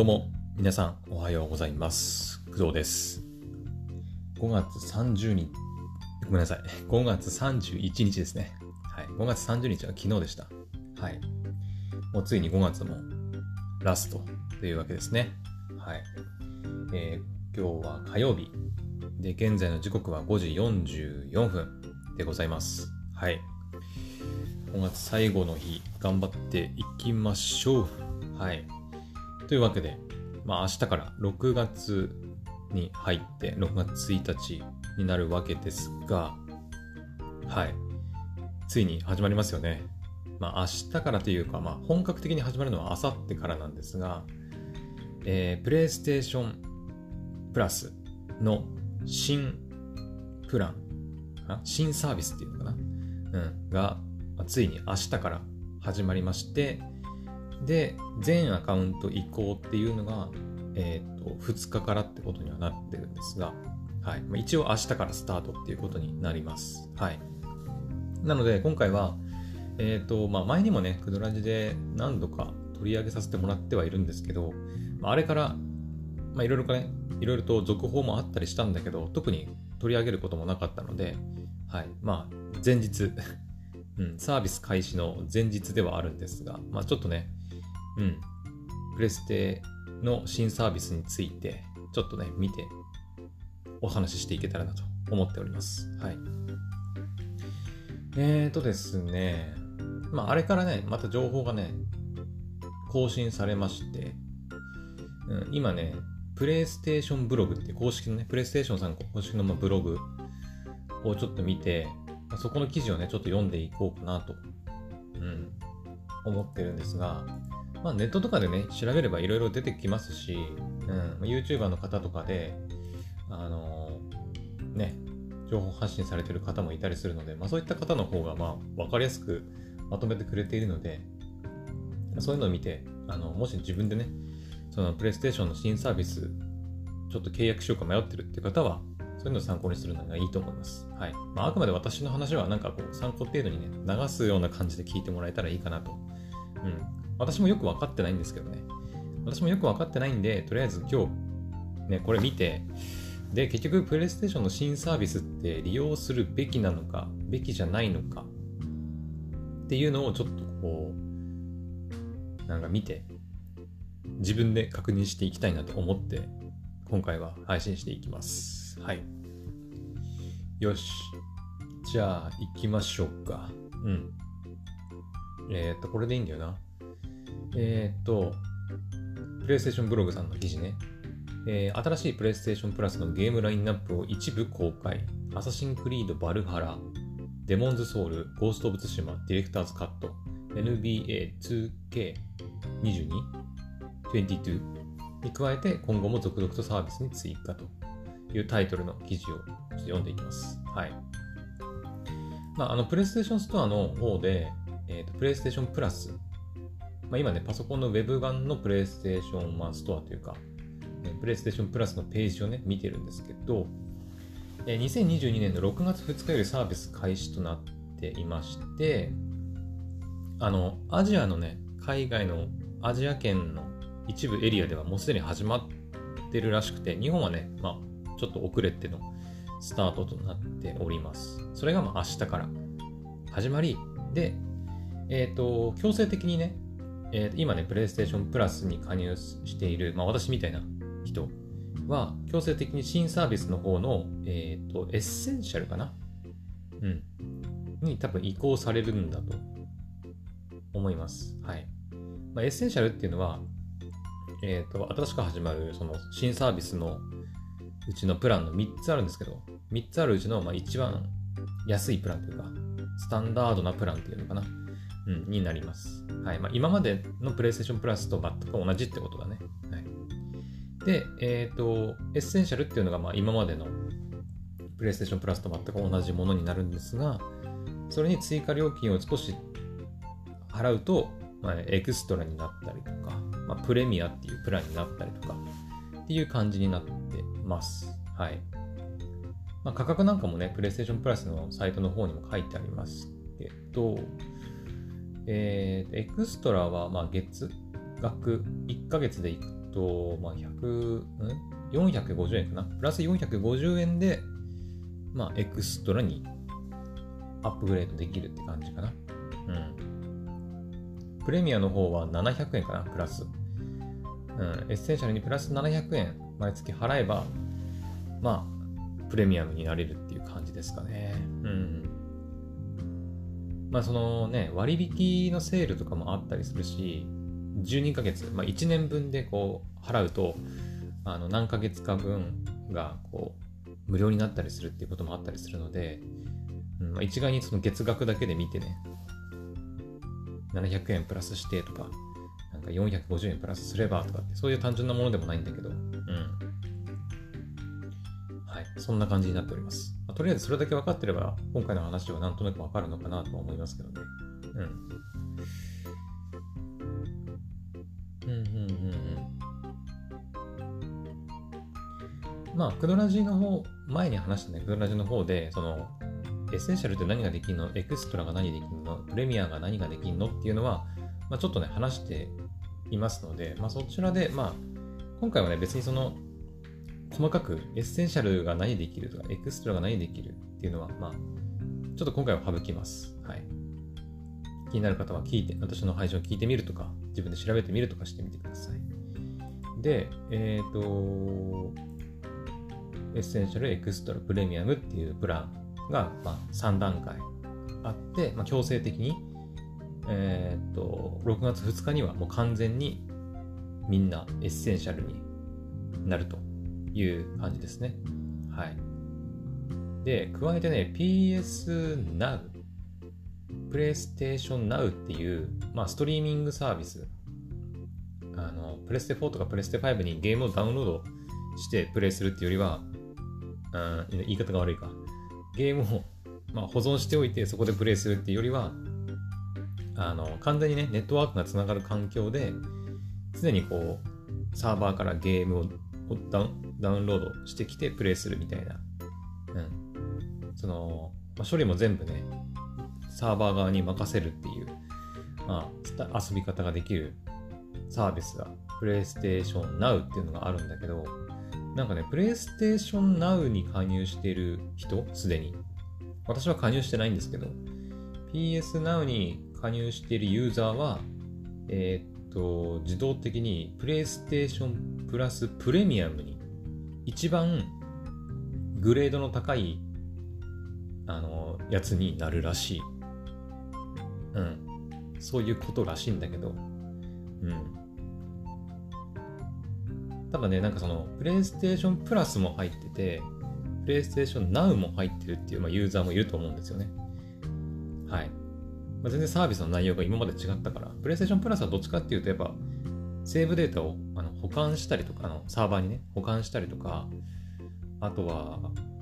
どうも、皆さんおはようございます。工藤です。5月30日、ごめんなさい。5月31日ですね。はい。5月30日は昨日でした。はい。もうついに5月もラストというわけですね。はい。えー今日は火曜日。で、現在の時刻は5時44分でございます。はい。5月最後の日、頑張っていきましょう。はい。というわけで、まあ明日から6月に入って、6月1日になるわけですが、はい。ついに始まりますよね。まあ明日からというか、まあ本格的に始まるのは明後日からなんですが、えー、プレイステーションプラスの新プラン新サービスっていうのかな？うん。が、ついに明日から始まりまして、で、全アカウント移行っていうのが、えっ、と、2日からってことにはなってるんですが、はい。一応明日からスタートっていうことになります。はい。なので、今回は、えっ、と、まあ前にもね、クドラジで何度か取り上げさせてもらってはいるんですけど、まああれから、いろいろかね、いろいろと続報もあったりしたんだけど、特に取り上げることもなかったので、はい。まあ、前日、うん、サービス開始の前日ではあるんですが、まあちょっとね、うん、プレステの新サービスについて、ちょっとね、見て、お話ししていけたらなと思っております。はい。えーとですね、まあ、あれからね、また情報がね、更新されまして、うん、今ね、プレイステーションブログって公式のね、プレイステーションさん公式のブログをちょっと見て、そこの記事をね、ちょっと読んでいこうかなと、うん、思ってるんですが、まあ、ネットとかでね、調べればいろいろ出てきますし、うん、YouTuber の方とかで、あのーね、情報発信されてる方もいたりするので、まあ、そういった方の方が、まあ、わかりやすくまとめてくれているので、そういうのを見て、あの、もし自分でね、そのプレイステーションの新サービス、ちょっと契約しようか迷ってるっていう方は、そういうのを参考にするのがいいと思います。はい。まあ、あくまで私の話はなんかこう、参考程度にね、流すような感じで聞いてもらえたらいいかなと。うん。私もよく分かってないんですけどね。私もよく分かってないんで、とりあえず今日、ね、これ見て、で、結局、プレイステーションの新サービスって利用するべきなのか、べきじゃないのか、っていうのをちょっとこう、なんか見て、自分で確認していきたいなと思って、今回は配信していきます。はい。よし。じゃあ、行きましょうか。うん。えー、っと、これでいいんだよな。えー、っと、プレイステーションブログさんの記事ね。えー新しいプレイステーションプラスのゲームラインナップを一部公開。アサシンクリード・ヴァルハラ、デモンズ・ソウル、ゴースト・オブ・ツシマ、ディレクターズ・カット、NBA2K22、22に加えて今後も続々とサービスに追加というタイトルの記事を読んでいきます。はい。まあ、あの、プレイステーションストアの方で、えーと、プレイステーションプラス、まあ、今ね、パソコンのウェブ版のプレイステーション、まあ、ストアというか、ねプレイステーションプラスのページをね、見てるんですけど、えー2022年の6月2日よりサービス開始となっていまして、あの、アジアのね、海外のアジア圏の一部エリアではもうすでに始まってるらしくて、日本はね、まあ、ちょっと遅れてのスタートとなっております。それがまあ明日から始まり、で、えっ、と、強制的にね、えーと今ね、プレイステーションプラスに加入している、まあ私みたいな人は、強制的に新サービスの方の、えっ、と、エッセンシャルかな？うん。に多分移行されるんだと思います。はい。まあ、エッセンシャルっていうのは、えっ、と、新しく始まる、その、新サービスのうちのプランの3つあるんですけど、3つあるうちの、まあ、一番安いプランというか、スタンダードなプランっていうのかな？うん、になります。はい。まあ、今までのプレイステーションプラスと全く同じってことだね。はい。で、えっ、と、エッセンシャルっていうのが、まあ、今までのプレイステーションプラスと全く同じものになるんですが、それに追加料金を少し払うと、まあ、エクストラになったりとか、まあ、プレミアっていうプランになったりとか、っていう感じになってます。はい。まあ、価格なんかもね、プレイステーションプラスのサイトの方にも書いてありますけど、えー、エクストラは、まあ、月額1ヶ月でいくと、まあ、100、?450 円かな？プラス450円で、まあ、エクストラにアップグレードできるって感じかな。うん。プレミアの方は700円かなプラス。うん。エッセンシャルにプラス700円毎月払えば、まあ、プレミアムになれるっていう感じですかね。うん。まあ、そのね、割引のセールとかもあったりするし、12ヶ月、まあ、1年分でこう払うと、あの何ヶ月か分がこう無料になったりするっていうこともあったりするので、うんまあ、一概にその月額だけで見てね、700円プラスしてとか、なんか450円プラスすればとかって、そういう単純なものでもないんだけど、うん。はい、そんな感じになっております。とりあえずそれだけ分かってれば、今回の話はなんとなく分かるのかなと思いますけどね。うん。うんうんうんうん。まあ、クドラジの方、前に話したね、クドラジの方で、その、エッセンシャルって何ができるの？エクストラが何できるの？プレミアが何ができるのっていうのは、まあ、ちょっとね、話していますので、まあ、そちらで、まあ、今回はね、別にその、細かくエッセンシャルが何できるとか、エクストラが何できるっていうのは、まあ、ちょっと今回は省きます。はい。気になる方は聞いて、私の配信を聞いてみるとか、自分で調べてみるとかしてみてください。で、えっ、ー、と、エッセンシャル、エクストラ、プレミアムっていうプランが、まあ、3段階あって、まあ、強制的に、えー、と、6月2日にはもう完全にみんなエッセンシャルになるという感じですね。はい。で、加えてね、PS Now、PlayStation Now っていう、まあ、ストリーミングサービス、あの、プレステ4とかプレステ5にゲームをダウンロードしてプレイするっていうよりは、うん、言い方が悪いか。ゲームを、まあ、保存しておいてそこでプレイするっていうよりは、あの、完全にね、ネットワークがつながる環境で、常にこう、サーバーからゲームをダウンダウンロードしてきてプレイするみたいな。うん。その、まあ、処理も全部ね、サーバー側に任せるっていう、まあ、遊び方ができるサービスが、PlayStation Now っていうのがあるんだけど、なんかね、PlayStation Now に加入してる人、すでに。私は加入してないんですけど、PS Now に加入しているユーザーは、えー、っと、自動的に PlayStation Plus プレミアムに一番グレードの高いあのやつになるらしい。うん。そういうことらしいんだけど、うん。ただね、なんかその、プレイステーションプラスも入ってて、プレイステーション Now も入ってるっていう、まあ、ユーザーもいると思うんですよね。はい。まあ、全然サービスの内容が今まで違ったから、プレイステーションプラスはどっちかっていうと、やっぱ、セーブデータを保管したりとか、あのサーバーにね、保管したりとか、あとは、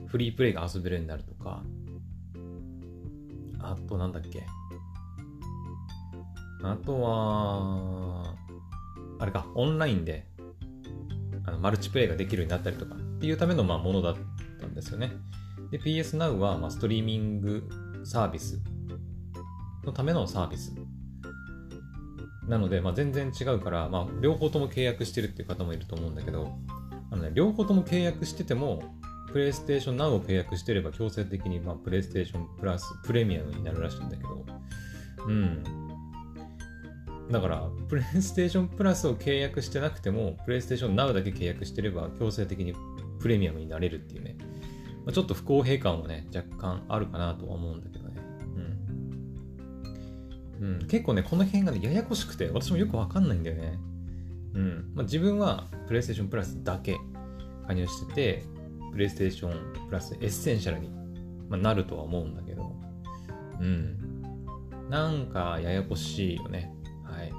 フリープレイが遊べるようになるとか、あとなんだっけ。あとは、あれか、オンラインであのマルチプレイができるようになったりとかっていうためのまあものだったんですよね。で、PS Now はまあストリーミングサービスのためのサービス。なので、まあ、全然違うから、まあ、両方とも契約してるっていう方もいると思うんだけど、あのね、両方とも契約してても、PlayStation Now を契約してれば強制的に、まあ、PlayStation Plus プレミアムになるらしいんだけど、うん。だから、プレイステーションプラスを契約してなくても、プレイステーション Now だけ契約してれば、強制的にプレミアムになれるっていうね、まあ、ちょっと不公平感はね、若干あるかなとは思うんだけど。うん。結構ね、この辺がね、ややこしくて、私もよくわかんないんだよね。うん。まあ、自分は、プレイステーションプラスだけ加入してて、プレイステーションプラスエッセンシャルに、まあ、なるとは思うんだけど、うん。なんかややこしいよね。はい。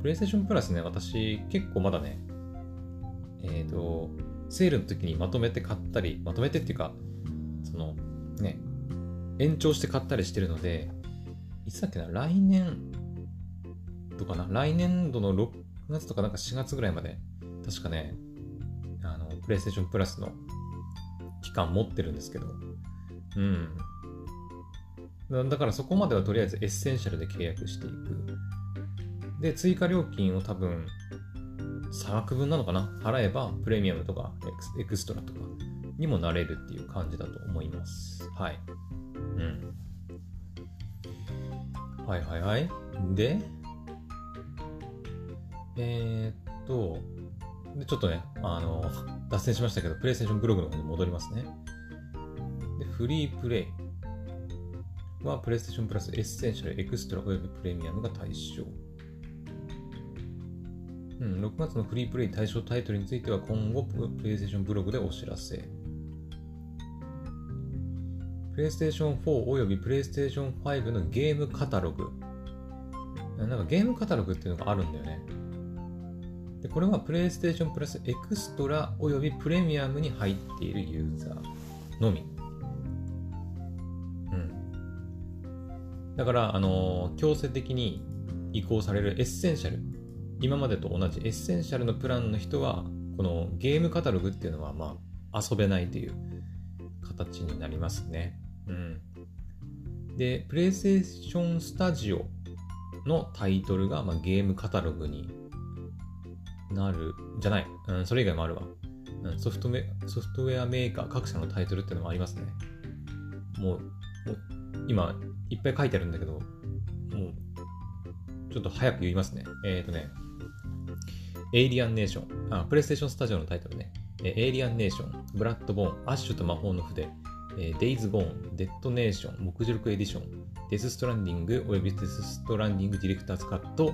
プレイステーションプラスね、私結構まだね、えっ、ー、と、セールの時にまとめて買ったり、まとめてっていうか、その、ね、延長して買ったりしてるので、いつだっけな、来年とかな、来年度の6月とかなんか4月ぐらいまで、確かね、あの、プレイステーションプラスの期間持ってるんですけど、うん。だからそこまではとりあえずエッセンシャルで契約していく。で、追加料金を多分、差額分なのかな？払えばプレミアムとかエクストラとかにもなれるっていう感じだと思います。はい。うん。はいはいはい。で、えー、っと、でちょっとね、あの、脱線しましたけど、プレイステーションブログの方に戻りますね。で、フリープレイは、プレイステーションプラスエッセンシャル、エクストラおよびプレミアムが対象。うん、6月のフリープレイ対象タイトルについては今後、プレイステーションブログでお知らせ。プレイステーション4およびプレイステーション5のゲームカタログ。なんかゲームカタログっていうのがあるんだよね。でこれはプレイステーションプラスエクストラおよびプレミアムに入っているユーザーのみ。うん。だから、あのー、強制的に移行されるエッセンシャル。今までと同じエッセンシャルのプランの人は、このゲームカタログっていうのは、まあ、遊べないという形になりますね。うん。で、プレイステーションスタジオのタイトルが、まあ、ゲームカタログになる、じゃない、うん、それ以外もあるわ。うん、ソフトウェソフトウェアメーカー各社のタイトルっていうのもありますね。もう、もう今、いっぱい書いてあるんだけど、もう、ちょっと早く言いますね。えっ、ー、とね、エイリアンネーション、あ、プレイステーションスタジオのタイトルね。エイリアンネーション、ブラッドボーン、アッシュと魔法の筆、デイズ・ゴーン、デッドネーション、黙示録エディション、デス・ストランディング、およびデス・ストランディングディレクターズカット、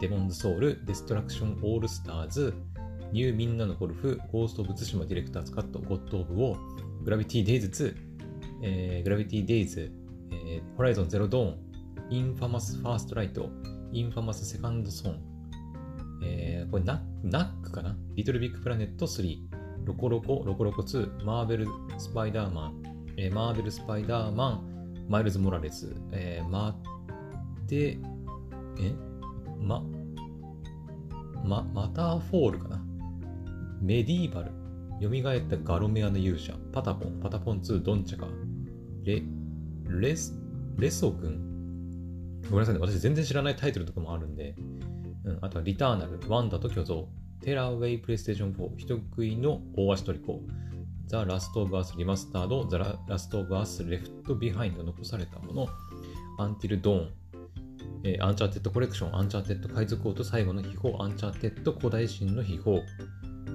デモンズ・ソウル、デストラクション・オールスターズ、ニュー・みんなのゴルフ、ゴースト・オブ・ツシマディレクターズカット、ゴッド・オブ・ウォー、グラビティ・デイズ2、えー、グラビティ・デイズ、えー、ホライゾン・ゼロ・ドーン、インファマス・ファースト・ライト、インファマス・セカンド・ソン、えー、これナナックかな？リトル・ビッグ・プラネット3、ロコロコ、ロコロコ2、マーベル・スパイダーマン、えー、マーベル・スパイダーマン、マイルズ・モラレス、え？ー、マテ、えま、ま、マターフォールかな？メディーバル、蘇ったガロメアの勇者、パタポン、パタポン2、ドンチャカ、レ、レス、レゾガン。ごめんなさいね、私全然知らないタイトルとかもあるんで、うん、あとはリターナル、ワンダと巨像、テラウェイプレイステーション4、人喰いの大鷲トリコ、ザ・ラスト・オブ・アス・リマスタード、ザ・ラスト・オブ・アス・レフト・ビハインド残されたもの、アンティル・ドーン、えー、アンチャーテッド・コレクション、アンチャーテッド・海賊王と最後の秘宝、アンチャーテッド・古代神の秘宝、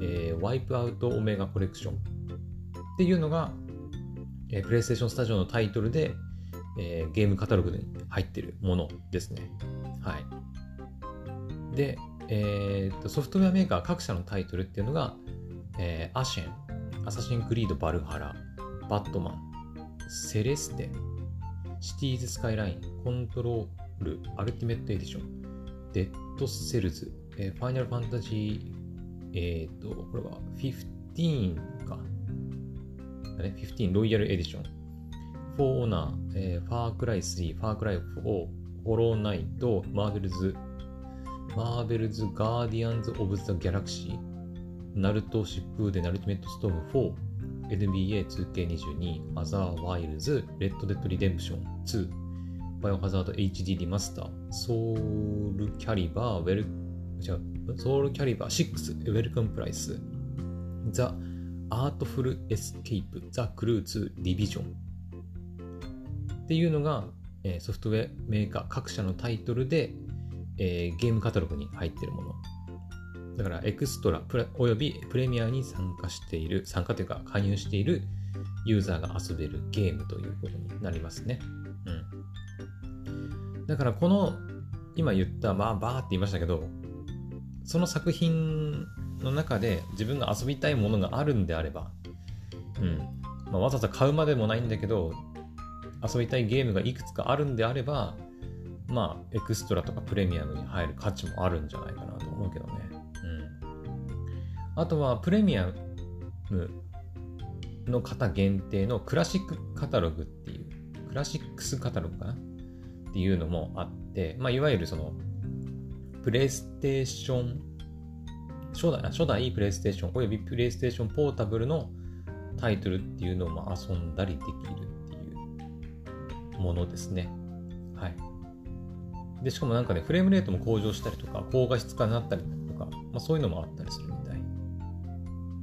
えー、ワイプアウト・オメガ・コレクション。っていうのが、えー、プレイステーションスタジオのタイトルで、えー、ゲームカタログに入ってるものですね。はい。で、えー、とソフトウェアメーカー各社のタイトルっていうのが、えー、アシェン、アサシンクリード・バルハラ、バットマン、セレステ、シティーズ・スカイライン、コントロール、アルティメット・エディション、デッド・セルズ、えー、ファイナル・ファンタジー、えっ、と、これは15か。ね、15ロイヤル・エディション、フォーオナー、えー、ファークライ3、ファークライ4、ホローナイト、マーベルズ、マーベルズ・ガーディアンズ・オブ・ザ・ギャラクシー、ナルト疾風伝ナルティメットストーム4、NBA2K22、アウターワイルズ、レッドデッドリデンプション2、バイオハザード HD リマスター、ソウルキャリバー、ウェル、違う、ソウルキャリバー6、ウェルカムプライス、ザ・アートフル・エスケープ、ザ・クルー2、ディビジョンっていうのが、えソフトウェアメーカー各社のタイトルで、えー、ゲームカタログに入っているもの。だからエクストラおよびプレミアに参加している、参加というか加入しているユーザーが遊べるゲームということになりますね。うん。だからこの今言った、まあバーって言いましたけど、その作品の中で自分が遊びたいものがあるんであれば、うん。まあ、わざわざ買うまでもないんだけど、遊びたいゲームがいくつかあるんであれば、まあ、エクストラとかプレミアムに入る価値もあるんじゃないかなと思うけどね。あとはプレミアムの方限定のクラシックカタログっていう、クラシックスカタログかな？っていうのもあって、まあ、いわゆるその、プレイステーション、初代初代プレイステーションおよびプレイステーションポータブルのタイトルっていうのも遊んだりできるっていうものですね。はい。で、しかもなんかね、フレームレートも向上したりとか、高画質化になったりとかまあ、そういうのもあったりする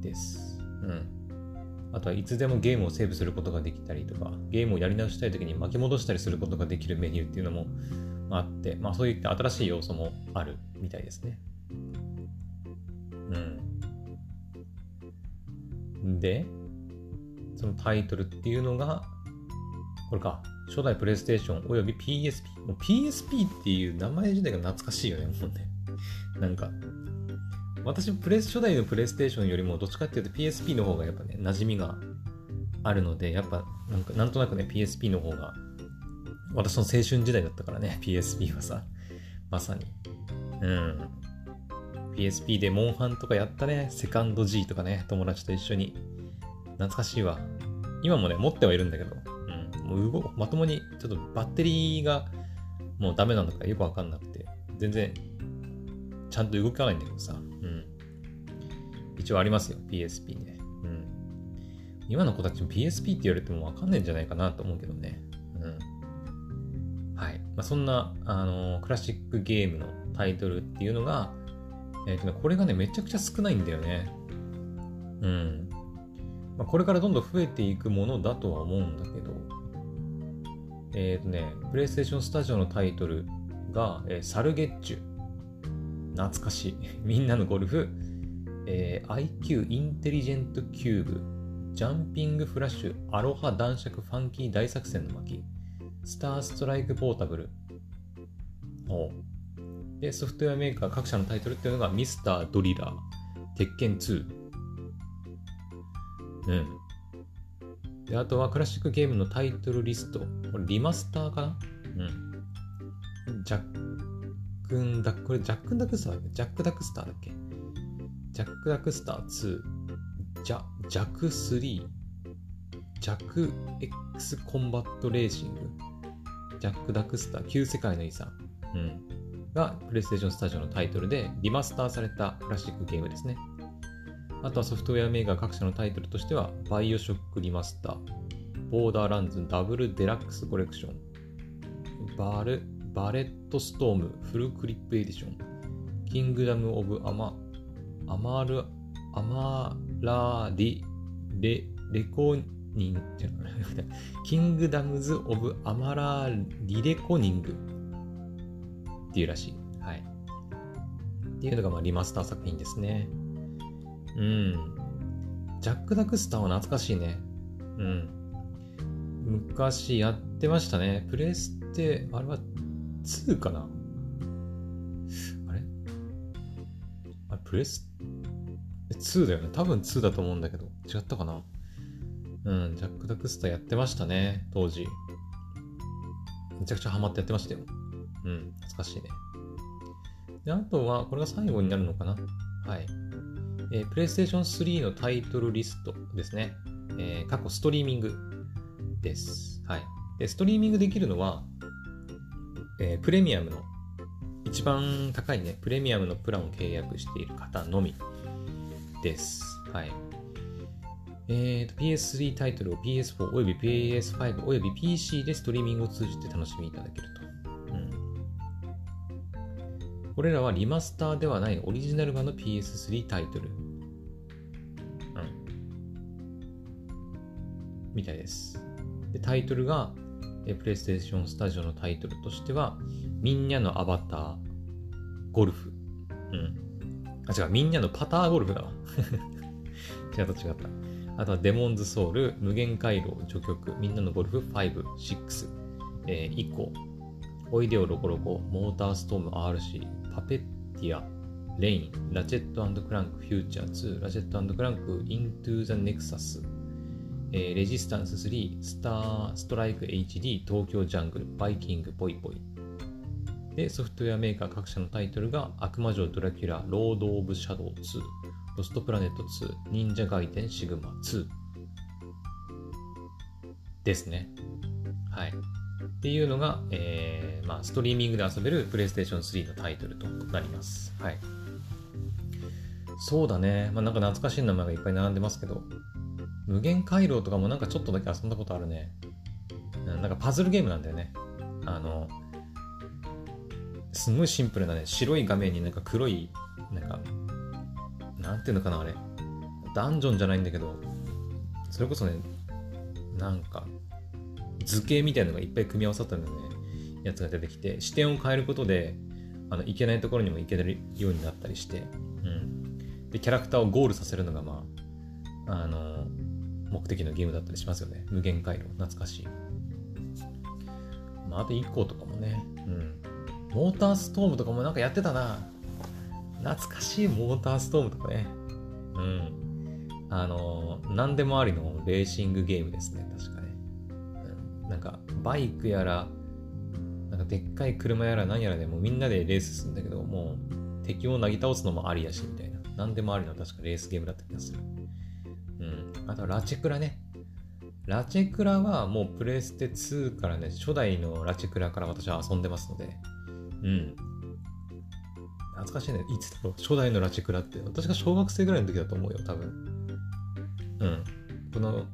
です。うん。あとはいつでもゲームをセーブすることができたりとか、ゲームをやり直したい時に巻き戻したりすることができるメニューっていうのもあって、まあそういった新しい要素もあるみたいですね。うん。で、そのタイトルっていうのが、これか、初代プレイステーションおよび psp も psp っていう名前自体が懐かしいよね、もうね。なんか、私、プレス初代のプレイステーションよりもどっちかっていうと PSP の方がやっぱね、馴染みがあるので、やっぱなんかなんとなくね、PSP の方が、私の青春時代だったからね、PSP はさ、まさに。うん。PSP でモンハンとかやったね、セカンド G とかね、友達と一緒に。懐かしいわ。今もね、持ってはいるんだけど、うん。もう動まともに、ちょっとバッテリーがもうダメなのかよくわかんなくて、全然、ちゃんと動かないんだけどさ、一応ありますよ、PSP ね。うん。今の子たちも PSP って言われてもわかんないんじゃないかなと思うけどね。うん。はい。まあ、そんな、あのー、クラシックゲームのタイトルっていうのが、えっ、ー、とね、これがね、めちゃくちゃ少ないんだよね。うん。まあ、これからどんどん増えていくものだとは思うんだけど、えっ、ー、とね、プレイステーションスタジオのタイトルが、えー、サルゲッチュ。懐かしい。みんなのゴルフ、えー、IQ インテリジェントキューブ、ジャンピングフラッシュ、アロハ男爵ファンキー大作戦の巻、スターストライクポータブル。で、ソフトウェアメーカー各社のタイトルっていうのがミスタードリラー、鉄拳2。うん。で、あとはクラシックゲームのタイトルリスト。これリマスターかな？うん。ジャックンダック、これジャックダクスターだっけ？ジャックダクスターだっけ？ジャック・ダクスター2、ジャ、ジャク3、ジャク X コンバットレーシング、ジャック・ダクスター旧世界の遺産、うん、がプレイステーションスタジオのタイトルでリマスターされたクラシックゲームですね。あとはソフトウェアメーカー各社のタイトルとしては、バイオショックリマスター、ボーダーランズダブルデラックスコレクション、バールバレットストームフルクリップエディション、キングダム・オブ・アマアマル、アマーラーリ、レ、レコニング、キングダムズ・オブ・アマラリレコニングっていうらしい。はい。っていうのがまあリマスター作品ですね。うん。ジャック・ダクスターは懐かしいね。うん。昔やってましたね。プレステ、あれは2かな？あれ？あれプレス？2だよね。多分2だと思うんだけど。違ったかな？うん、ジャック・ダクスターやってましたね、当時。めちゃくちゃハマってやってましたよ。うん、懐かしいね。で、あとは、これが最後になるのかな？はい。えー、PlayStation 3のタイトルリストですね。えー、過去ストリーミングです。はい。で、ストリーミングできるのは、えー、プレミアムの、一番高いね、プレミアムのプランを契約している方のみです。はい。えーと、PS3 タイトルを PS4 および PS5 および PC でストリーミングを通じて楽しみいただけると。うん。これらはリマスターではないオリジナル版の PS3 タイトル。みたいです。で、タイトルが、プレイステーションスタジオのタイトルとしては、みんなのアバター、ゴルフ。うん。あ、違う、みんなのパターゴルフだわ。違った違った。あとはデモンズソウル、無限回廊、序曲、みんなのゴルフ5、6、えー、 ICO、おいでよロコロコ、モーターストーム RC、パペッティア、レイン、ラチェットクランクフューチャー2、ラチェットクランクイントゥーザネクサス、えー、レジスタンス3、スター、ストライク HD、東京ジャングル、バイキング、ポイポイ、で、ソフトウェアメーカー各社のタイトルが悪魔城ドラキュラ、ロード・オブ・シャドウ2、ロストプラネット2、忍者外伝シグマ2ですね。はい。っていうのが、えー、まあ、ストリーミングで遊べる PlayStation 3のタイトルとなります。はい。そうだね。まあ、なんか懐かしい名前がいっぱい並んでますけど、無限回廊とかもなんかちょっとだけ遊んだことあるね。なんかパズルゲームなんだよね。あの、すごいシンプルなね、白い画面になんか黒い、なんか、なんていうのかな、あれ。ダンジョンじゃないんだけど、それこそね、なんか、図形みたいなのがいっぱい組み合わさったようなね、やつが出てきて、視点を変えることで、あの、いけないところにも行けるようになったりして、うん。で、キャラクターをゴールさせるのが、まあ、あの、目的のゲームだったりしますよね。無限回路、懐かしい。まあ、あと1個とかもね、うん。モーターストームとかもなんかやってたな。懐かしいモーターストームとかね。うん。あの、何でもありのレーシングゲームですね、確かね。うん、なんか、バイクやら、なんかでっかい車やら何やらでもみんなでレースするんだけど、もう敵をなぎ倒すのもありやし、みたいな。何でもありの確かレースゲームだった気がする。あと、ラチェクラね。ラチェクラはもうプレステ2からね、初代のラチェクラから私は遊んでますので、うん。懐かしいね。いつだろう？初代のラチェクラって。私が小学生ぐらいの時だと思うよ、多分。うん。この、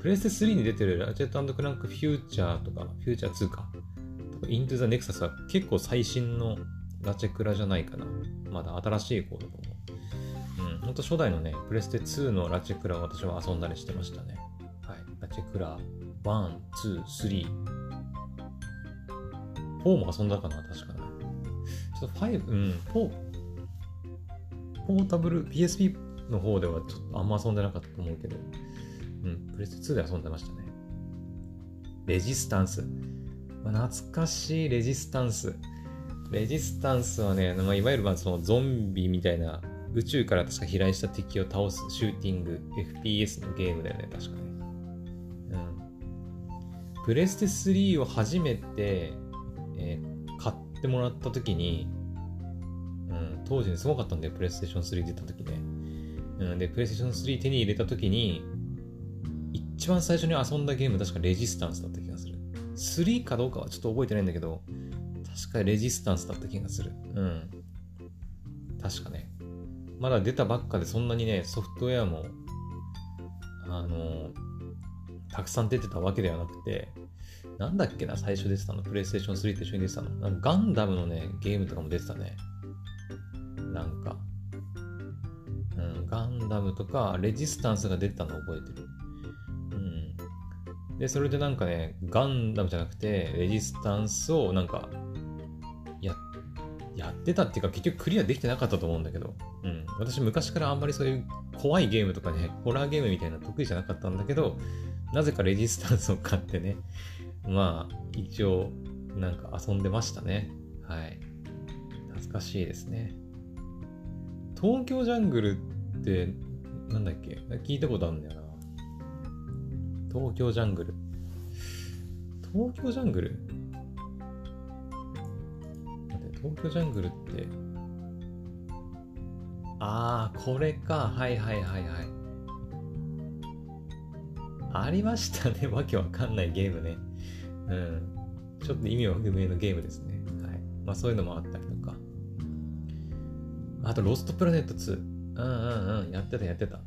プレステ3に出てるラチェットクランクフューチャーとか、フューチャー2か、とか、イントゥザネクサスは結構最新のラチェクラじゃないかな。まだ新しい方だと思う。うん。ほんと初代のね、プレステ2のラチェクラを私は遊んだりしてましたね。はい。ラチェクラ1、2、3。4も遊んだかな確かな。ちょっと5、うん、4、ポータブル、PSP の方ではちょっとあんま遊んでなかったと思うけど、うん、プレステ2で遊んでましたね。レジスタンス。まあ、懐かしいレジスタンス。レジスタンスはね、まあ、いわゆるまあそのゾンビみたいな宇宙から確か飛来した敵を倒すシューティング、FPS のゲームだよね、確かね。うん。プレステ3を初めて、えー、買ってもらった時に、うん、当時ね、すごかったんだよ、プレイステーション3出た時ね。うん、で、プレイステーション3手に入れた時に、一番最初に遊んだゲーム確かレジスタンスだった気がする。3かどうかはちょっと覚えてないんだけど、確かレジスタンスだった気がする。うん。確かね。まだ出たばっかでそんなにね、ソフトウェアも、あのたくさん出てたわけではなくて、なんだっけな、最初出てたの。プレイステーション3と一緒に出てたの。なんかガンダムのね、ゲームとかも出てたね。なんか。うん、ガンダムとか、レジスタンスが出てたの覚えてる。うん。で、それでなんかね、ガンダムじゃなくて、レジスタンスをなんか、やってたっていうか、結局クリアできてなかったと思うんだけど、うん。私昔からあんまりそういう怖いゲームとかね、ホラーゲームみたいな得意じゃなかったんだけど、なぜかレジスタンスを買ってね、まあ、一応、なんか遊んでましたね。はい。懐かしいですね。東京ジャングルって、なんだっけ？聞いたことあるんだよな。東京ジャングル？東京ジャングル？東京ジャングルって、ああ、これか。はいはいはいはい。ありましたね。わけわかんないゲームね。うん。ちょっと意味は不明のゲームですね。はい。まあそういうのもあったりとか。あと、ロストプラネット2。うんうんうん。やってたやってた。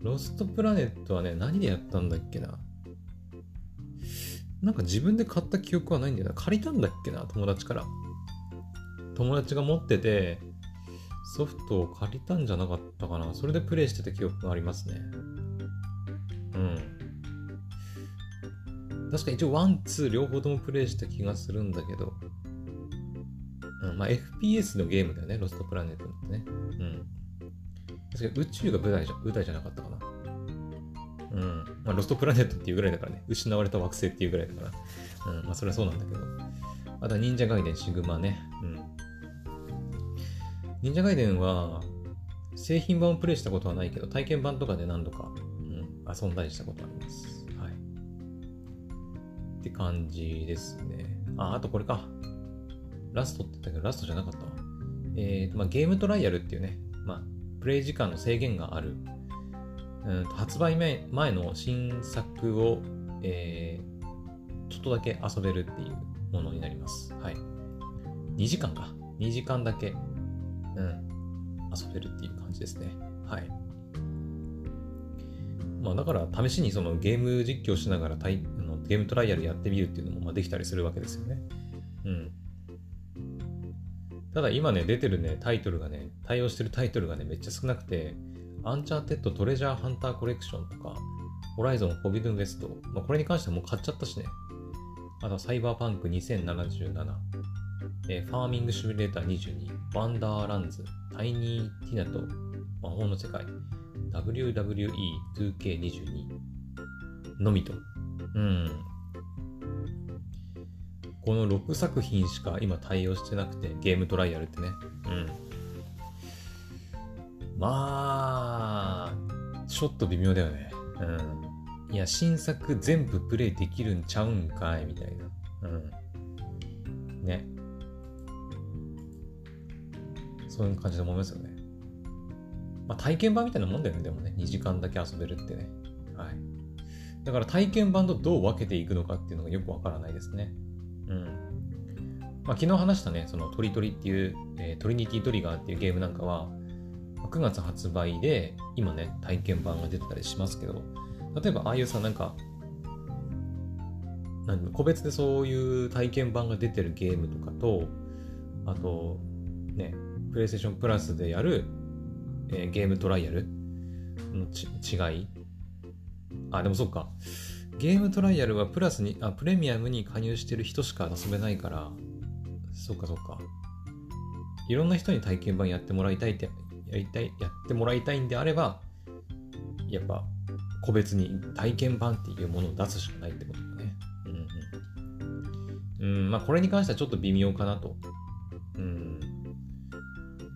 ロストプラネットはね、何でやったんだっけな。なんか自分で買った記憶はないんだよな。借りたんだっけな、友達から。友達が持ってて、ソフトを借りたんじゃなかったかな。それでプレイしてた記憶がありますね。うん。確か一応ワン、ツー両方ともプレイした気がするんだけど、うん、まあ FPS のゲームだよね、ロストプラネットってね。うん。確かに宇宙が舞台じゃ舞台じゃなかったかな。うん。まあロストプラネットっていうぐらいだからね、失われた惑星っていうぐらいだから。うん、まあそれはそうなんだけど。あとは忍者ガイデンシグマね。うん。忍者ガイデンは、製品版をプレイしたことはないけど、体験版とかで何度か、うん、遊んだりしたことあります。はいって感じですね。あ、あとこれか。ラストって言ったけど、ラストじゃなかったわ。えーと、まあ、ゲームトライアルっていうね、まあ、プレイ時間の制限がある、うん発売前前の新作を、えー、ちょっとだけ遊べるっていうものになります。はい。2時間か。2時間だけ、うん、遊べるっていう感じですね。はい。まあ、だから試しにそのゲーム実況しながらゲームトライアルやってみるっていうのもまあできたりするわけですよね。うん。ただ今ね、出てるね、タイトルがね、対応してるタイトルがね、めっちゃ少なくて、アンチャーテッドトレジャーハンターコレクションとか、ホライゾンフォビドゥンウェスト、まあ、これに関してはもう買っちゃったしね。あと、サイバーパンク2077、えー、ファーミングシミュレーター22、ワンダーランズ、タイニーティナと魔法の世界、WWE2K22 のみと。うん。この6作品しか今対応してなくて、ゲームトライアルってね。うん。まあ、ちょっと微妙だよね。うん。いや、新作全部プレイできるんちゃうんかいみたいな。うん。ね。そういう感じで思いますよね。まあ、体験版みたいなもんだよね、でもね。2時間だけ遊べるってね。はい。だから体験版とどう分けていくのかっていうのがよくわからないですね。うん。まあ、昨日話したね、そのトリトリっていう、えー、トリニティトリガーっていうゲームなんかは、9月発売で、今ね、体験版が出てたりしますけど、例えばああいうさ、なんか、何個別でそういう体験版が出てるゲームとかと、あと、ね、プレイステーションプラスでやる、えー、ゲームトライアルの違い？あ、でもそっか。ゲームトライアルはプラスに、あ、プレミアムに加入してる人しか遊べないから、そっかそっか。いろんな人に体験版やってもらいたいって、やりたい、やってもらいたいんであれば、やっぱ、個別に体験版っていうものを出すしかないってことだね。うん、うん。うん、まあこれに関してはちょっと微妙かなと。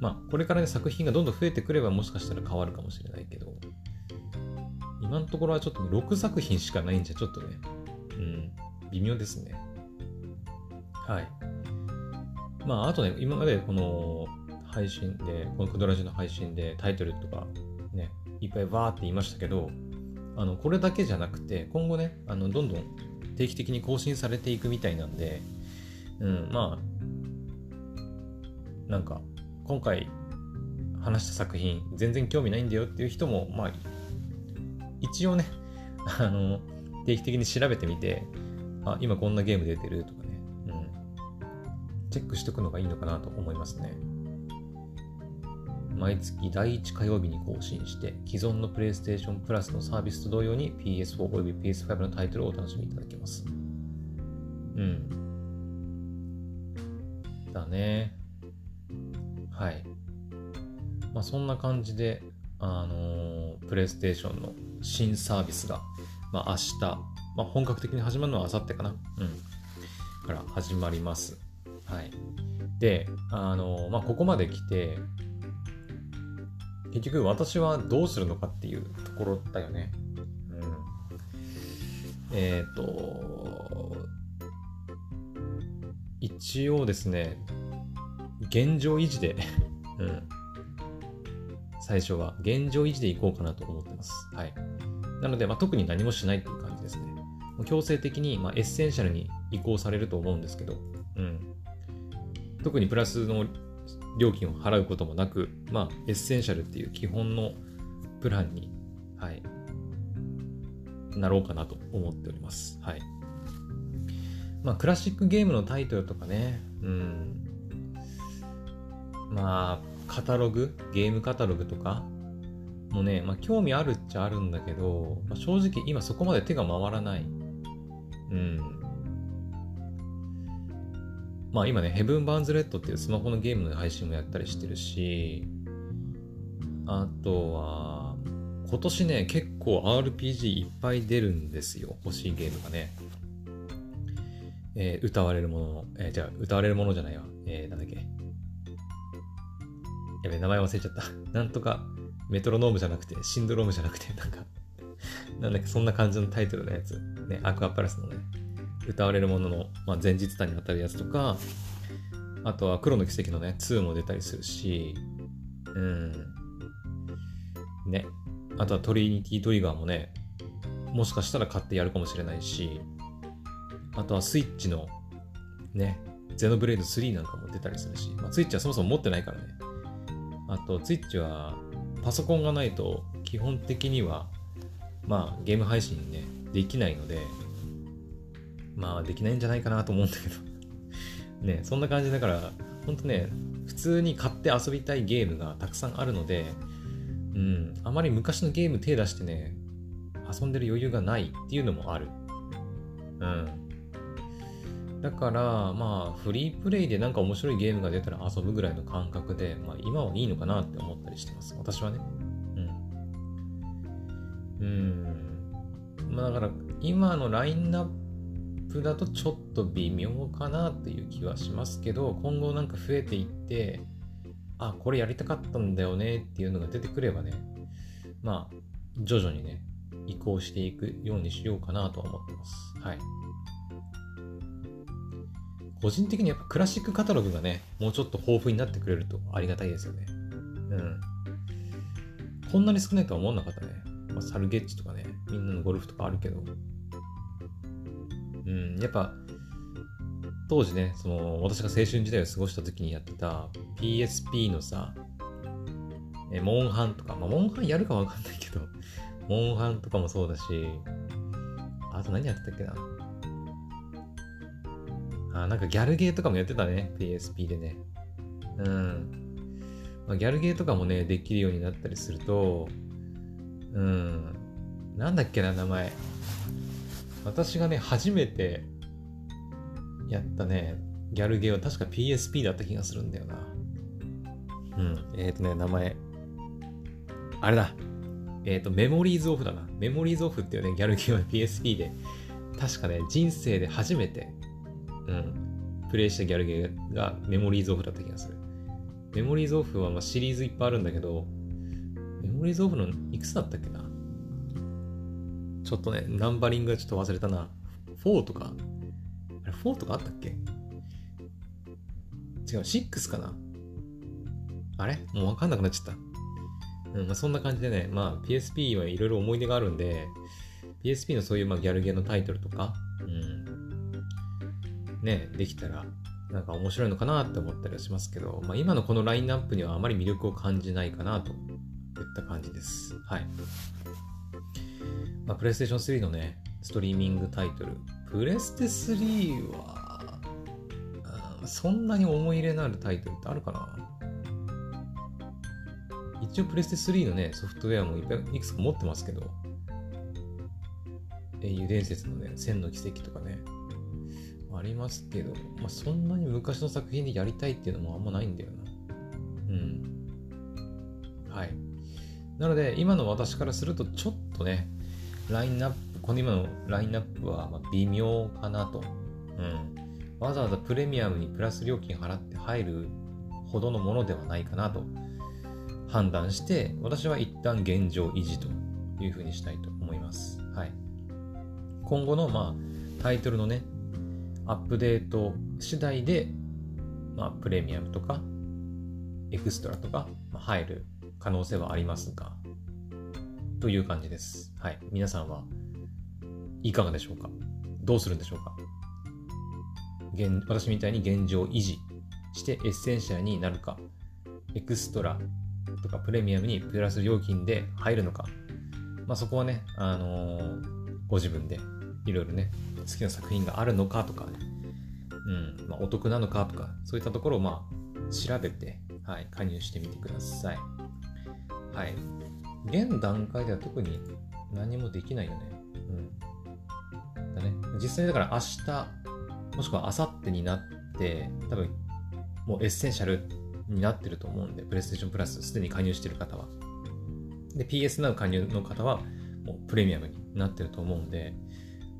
まあこれからね作品がどんどん増えてくればもしかしたら変わるかもしれないけど、今のところはちょっと、ね、6作品しかないんじゃちょっとね、うん、微妙ですね。はい。まあ、あとね、今までこの配信で、このクドラジの配信でタイトルとかね、いっぱいバーって言いましたけど、あの、これだけじゃなくて、今後ね、あの、どんどん定期的に更新されていくみたいなんで、うん、まあ、なんか、今回話した作品、全然興味ないんだよっていう人も、まあ、一応ね、あの、定期的に調べてみて、あ、今こんなゲーム出てるとかね、うん。チェックしとくのがいいのかなと思いますね。毎月第1火曜日に更新して、既存の PlayStation Plus のサービスと同様に PS4 および PS5 のタイトルをお楽しみいただけます。うん。だね。はい。まあそんな感じで、あのー、プレイステーションの新サービスが、まあ、明日、まあ、本格的に始まるのは明後日かな。うん。から始まります。はい。で、あの、まあ、ここまで来て、結局私はどうするのかっていうところだよね。うん。えっ、ー、と、一応ですね、現状維持で うん。最初は現状維持でいこうかなと思ってます。はい。なので、まあ、特に何もしないっていう感じですね。強制的に、まあ、エッセンシャルに移行されると思うんですけど、うん。特にプラスの料金を払うこともなく、まあ、エッセンシャルっていう基本のプランに、はい、なろうかなと思っております。はい。まあ、クラシックゲームのタイトルとかね、うん。まあ、カタログ、ゲームカタログとか？もね、まあ、興味あるっちゃあるんだけど、まあ、正直今そこまで手が回らない。うん。まあ今ね、ヘブン・バーンズ・レッドっていうスマホのゲームの配信もやったりしてるし、あとは、今年ね、結構 RPG いっぱい出るんですよ。欲しいゲームがね。えー、歌われるものの、えー、じゃあ、歌われるものじゃないわ。えー、なんだっけ？やべ、名前忘れちゃった。なんとか、メトロノームじゃなくて、シンドロームじゃなくて、なんかなんだっけ、そんな感じのタイトルのやつ。ね、アクアプラスのね、歌われるものの、まあ、前日談に当たるやつとか、あとは黒の奇跡のね、2も出たりするし、うん。ね。あとはトリニティトリガーもね、もしかしたら買ってやるかもしれないし、あとはスイッチのね、ゼノブレイド3なんかも出たりするし、まあ、スイッチはそもそも持ってないからね。あと、ツイッチはパソコンがないと基本的には、まあ、ゲーム配信ね、できないので、まあ、できないんじゃないかなと思うんだけど ね、そんな感じだから、ほんとね、普通に買って遊びたいゲームがたくさんあるので、うん、あまり昔のゲーム手出してね、遊んでる余裕がないっていうのもある。うん。だから、まあ、フリープレイでなんか面白いゲームが出たら遊ぶぐらいの感覚で、まあ、今はいいのかなって思ったりしてます。私はね。うん。うん。まあ、だから、今のラインナップだとちょっと微妙かなっていう気はしますけど、今後なんか増えていって、あ、これやりたかったんだよねっていうのが出てくればね、まあ、徐々にね、移行していくようにしようかなとは思ってます。はい。個人的にやっぱクラシックカタログがね、もうちょっと豊富になってくれるとありがたいですよね。うん。こんなに少ないとは思わなかったね。まあ、サルゲッチとかね、みんなのゴルフとかあるけど。うん、やっぱ、当時ね、その、私が青春時代を過ごした時にやってた PSP のさ、え、モンハンとか、まあ、モンハンやるかわかんないけど、モンハンとかもそうだし、あと何やってたっけな？あ、なんかギャルゲーとかもやってたね。PSP でね。うん。まあ、ギャルゲーとかもね、できるようになったりすると、うん。なんだっけな、名前。私がね、初めてやったね、ギャルゲーは確か PSP だった気がするんだよな。うん。えっ、ー、とね、名前。あれだ。えっ、ー、と、メモリーズオフだな。メモリーズオフっていうね、ギャルゲーは PSP で、確かね、人生で初めてうん、プレイしたギャルゲーがメモリーズオフだった気がする。メモリーズオフはまあシリーズいっぱいあるんだけど、メモリーズオフのいくつだったっけな？ちょっとね、ナンバリングがちょっと忘れたな。4とか？あれ、4とかあったっけ？違う、6かな？あれ？もうわかんなくなっちゃった。うん、まあ、そんな感じでね、まあ PSP はいろいろ思い出があるんで、PSP のそういうまあギャルゲーのタイトルとか、ね、できたらなんか面白いのかなって思ったりはしますけど、まあ、今のこのラインナップにはあまり魅力を感じないかなといった感じです。はい。まあ、プレイステーション3のね、ストリーミングタイトル。プレステ3は、そんなに思い入れのあるタイトルってあるかな？一応プレステ3のね、ソフトウェアもいいくつか持ってますけど、英雄伝説のね、千の奇跡とかね、ありますけど、まあ、そんなに昔の作品でやりたいっていうのもあんまないんだよな。うん。はい。なので、今の私からすると、ちょっとね、ラインナップ、この今のラインナップはま微妙かなと。うん。わざわざプレミアムにプラス料金払って入るほどのものではないかなと判断して、私は一旦現状維持というふうにしたいと思います。はい。今後の、まあ、タイトルのね、アップデート次第で、まあ、プレミアムとか、エクストラとか、入る可能性はありますが、という感じです。はい。皆さんはいかがでしょうか？どうするんでしょうか？現私みたいに現状維持してエッセンシャルになるか、エクストラとかプレミアムにプラス料金で入るのか、まあ、そこはね、あのー、ご自分でいろいろね、好きな作品があるのかとかね、うん、まあ、お得なのかとか、そういったところをまあ、調べて、はい、加入してみてください。はい。現段階では特に何もできないよね。うん。だね。実際だから明日、もしくは明後日になって、多分、もうエッセンシャルになってると思うんで、プレイステーションプラスすでに加入してる方は。で、PS Now 加入の方は、もうプレミアムになってると思うんで、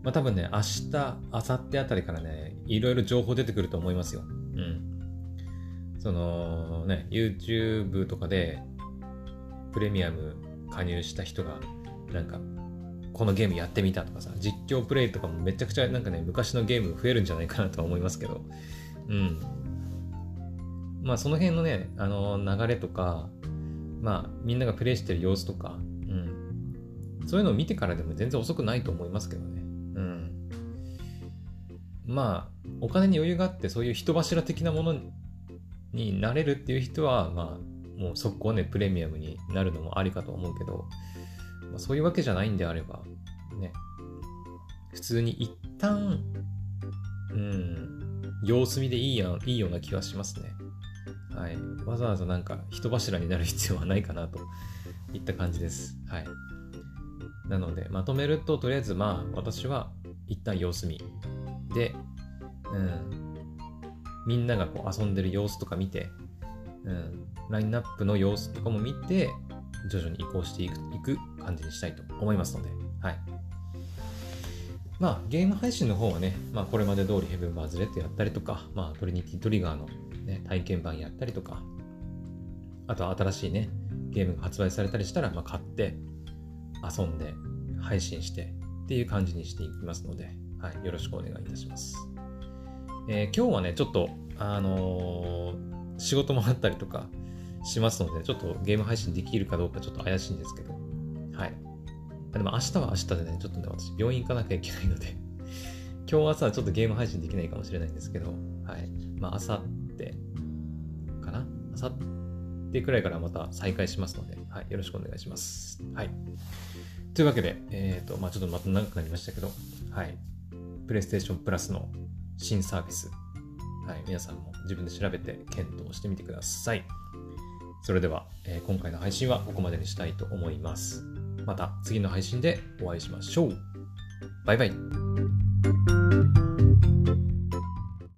まあ多分ね、明日、明後日あたりからね、いろいろ情報出てくると思いますよ。うん。そのね、YouTube とかで、プレミアム加入した人が、なんか、このゲームやってみたとかさ、実況プレイとかもめちゃくちゃなんかね、昔のゲーム増えるんじゃないかなとは思いますけど、うん。まあその辺のね、あの流れとか、まあみんながプレイしてる様子とか、うん。そういうのを見てからでも全然遅くないと思いますけどね。まあ、お金に余裕があって、そういう人柱的なものになれるっていう人は、まあ、もう速攻ね、プレミアムになるのもありかと思うけど、まあ、そういうわけじゃないんであれば、ね、普通に一旦、うん、様子見でいいやいいような気はしますね。はい。わざわざなんか人柱になる必要はないかなといった感じです。はい。なので、まとめると、とりあえずまあ、私は一旦様子見。で、うん。みんながこう遊んでる様子とか見て、うん。ラインナップの様子とかも見て、徐々に移行していくいく感じにしたいと思いますので、はい。まあ、ゲーム配信の方はね、まあ、これまで通りヘブン・バーズ・レッドやったりとか、まあ、トリニティ・トリガーの、ね、体験版やったりとか、あとは新しいね、ゲームが発売されたりしたら、まあ、買って、遊んで、配信してっていう感じにしていきますので、はい、よろしくお願いいたします。えー、今日はね、ちょっと、あのー、仕事もあったりとかしますので、ちょっとゲーム配信できるかどうかちょっと怪しいんですけど、はい。でも明日は明日でね、ちょっとね、私病院行かなきゃいけないので 今日朝はちょっとゲーム配信できないかもしれないんですけど、はい。まあ、朝ってかな？朝ってくらいからまた再開しますので、はい。よろしくお願いします。はい。というわけで、えっ、ー、と、まあちょっとまた長くなりましたけど、はい。プレイステーションプラスの新サービス、はい。皆さんも自分で調べて検討してみてください。それでは、えー、今回の配信はここまでにしたいと思います。また次の配信でお会いしましょう。バイバイ。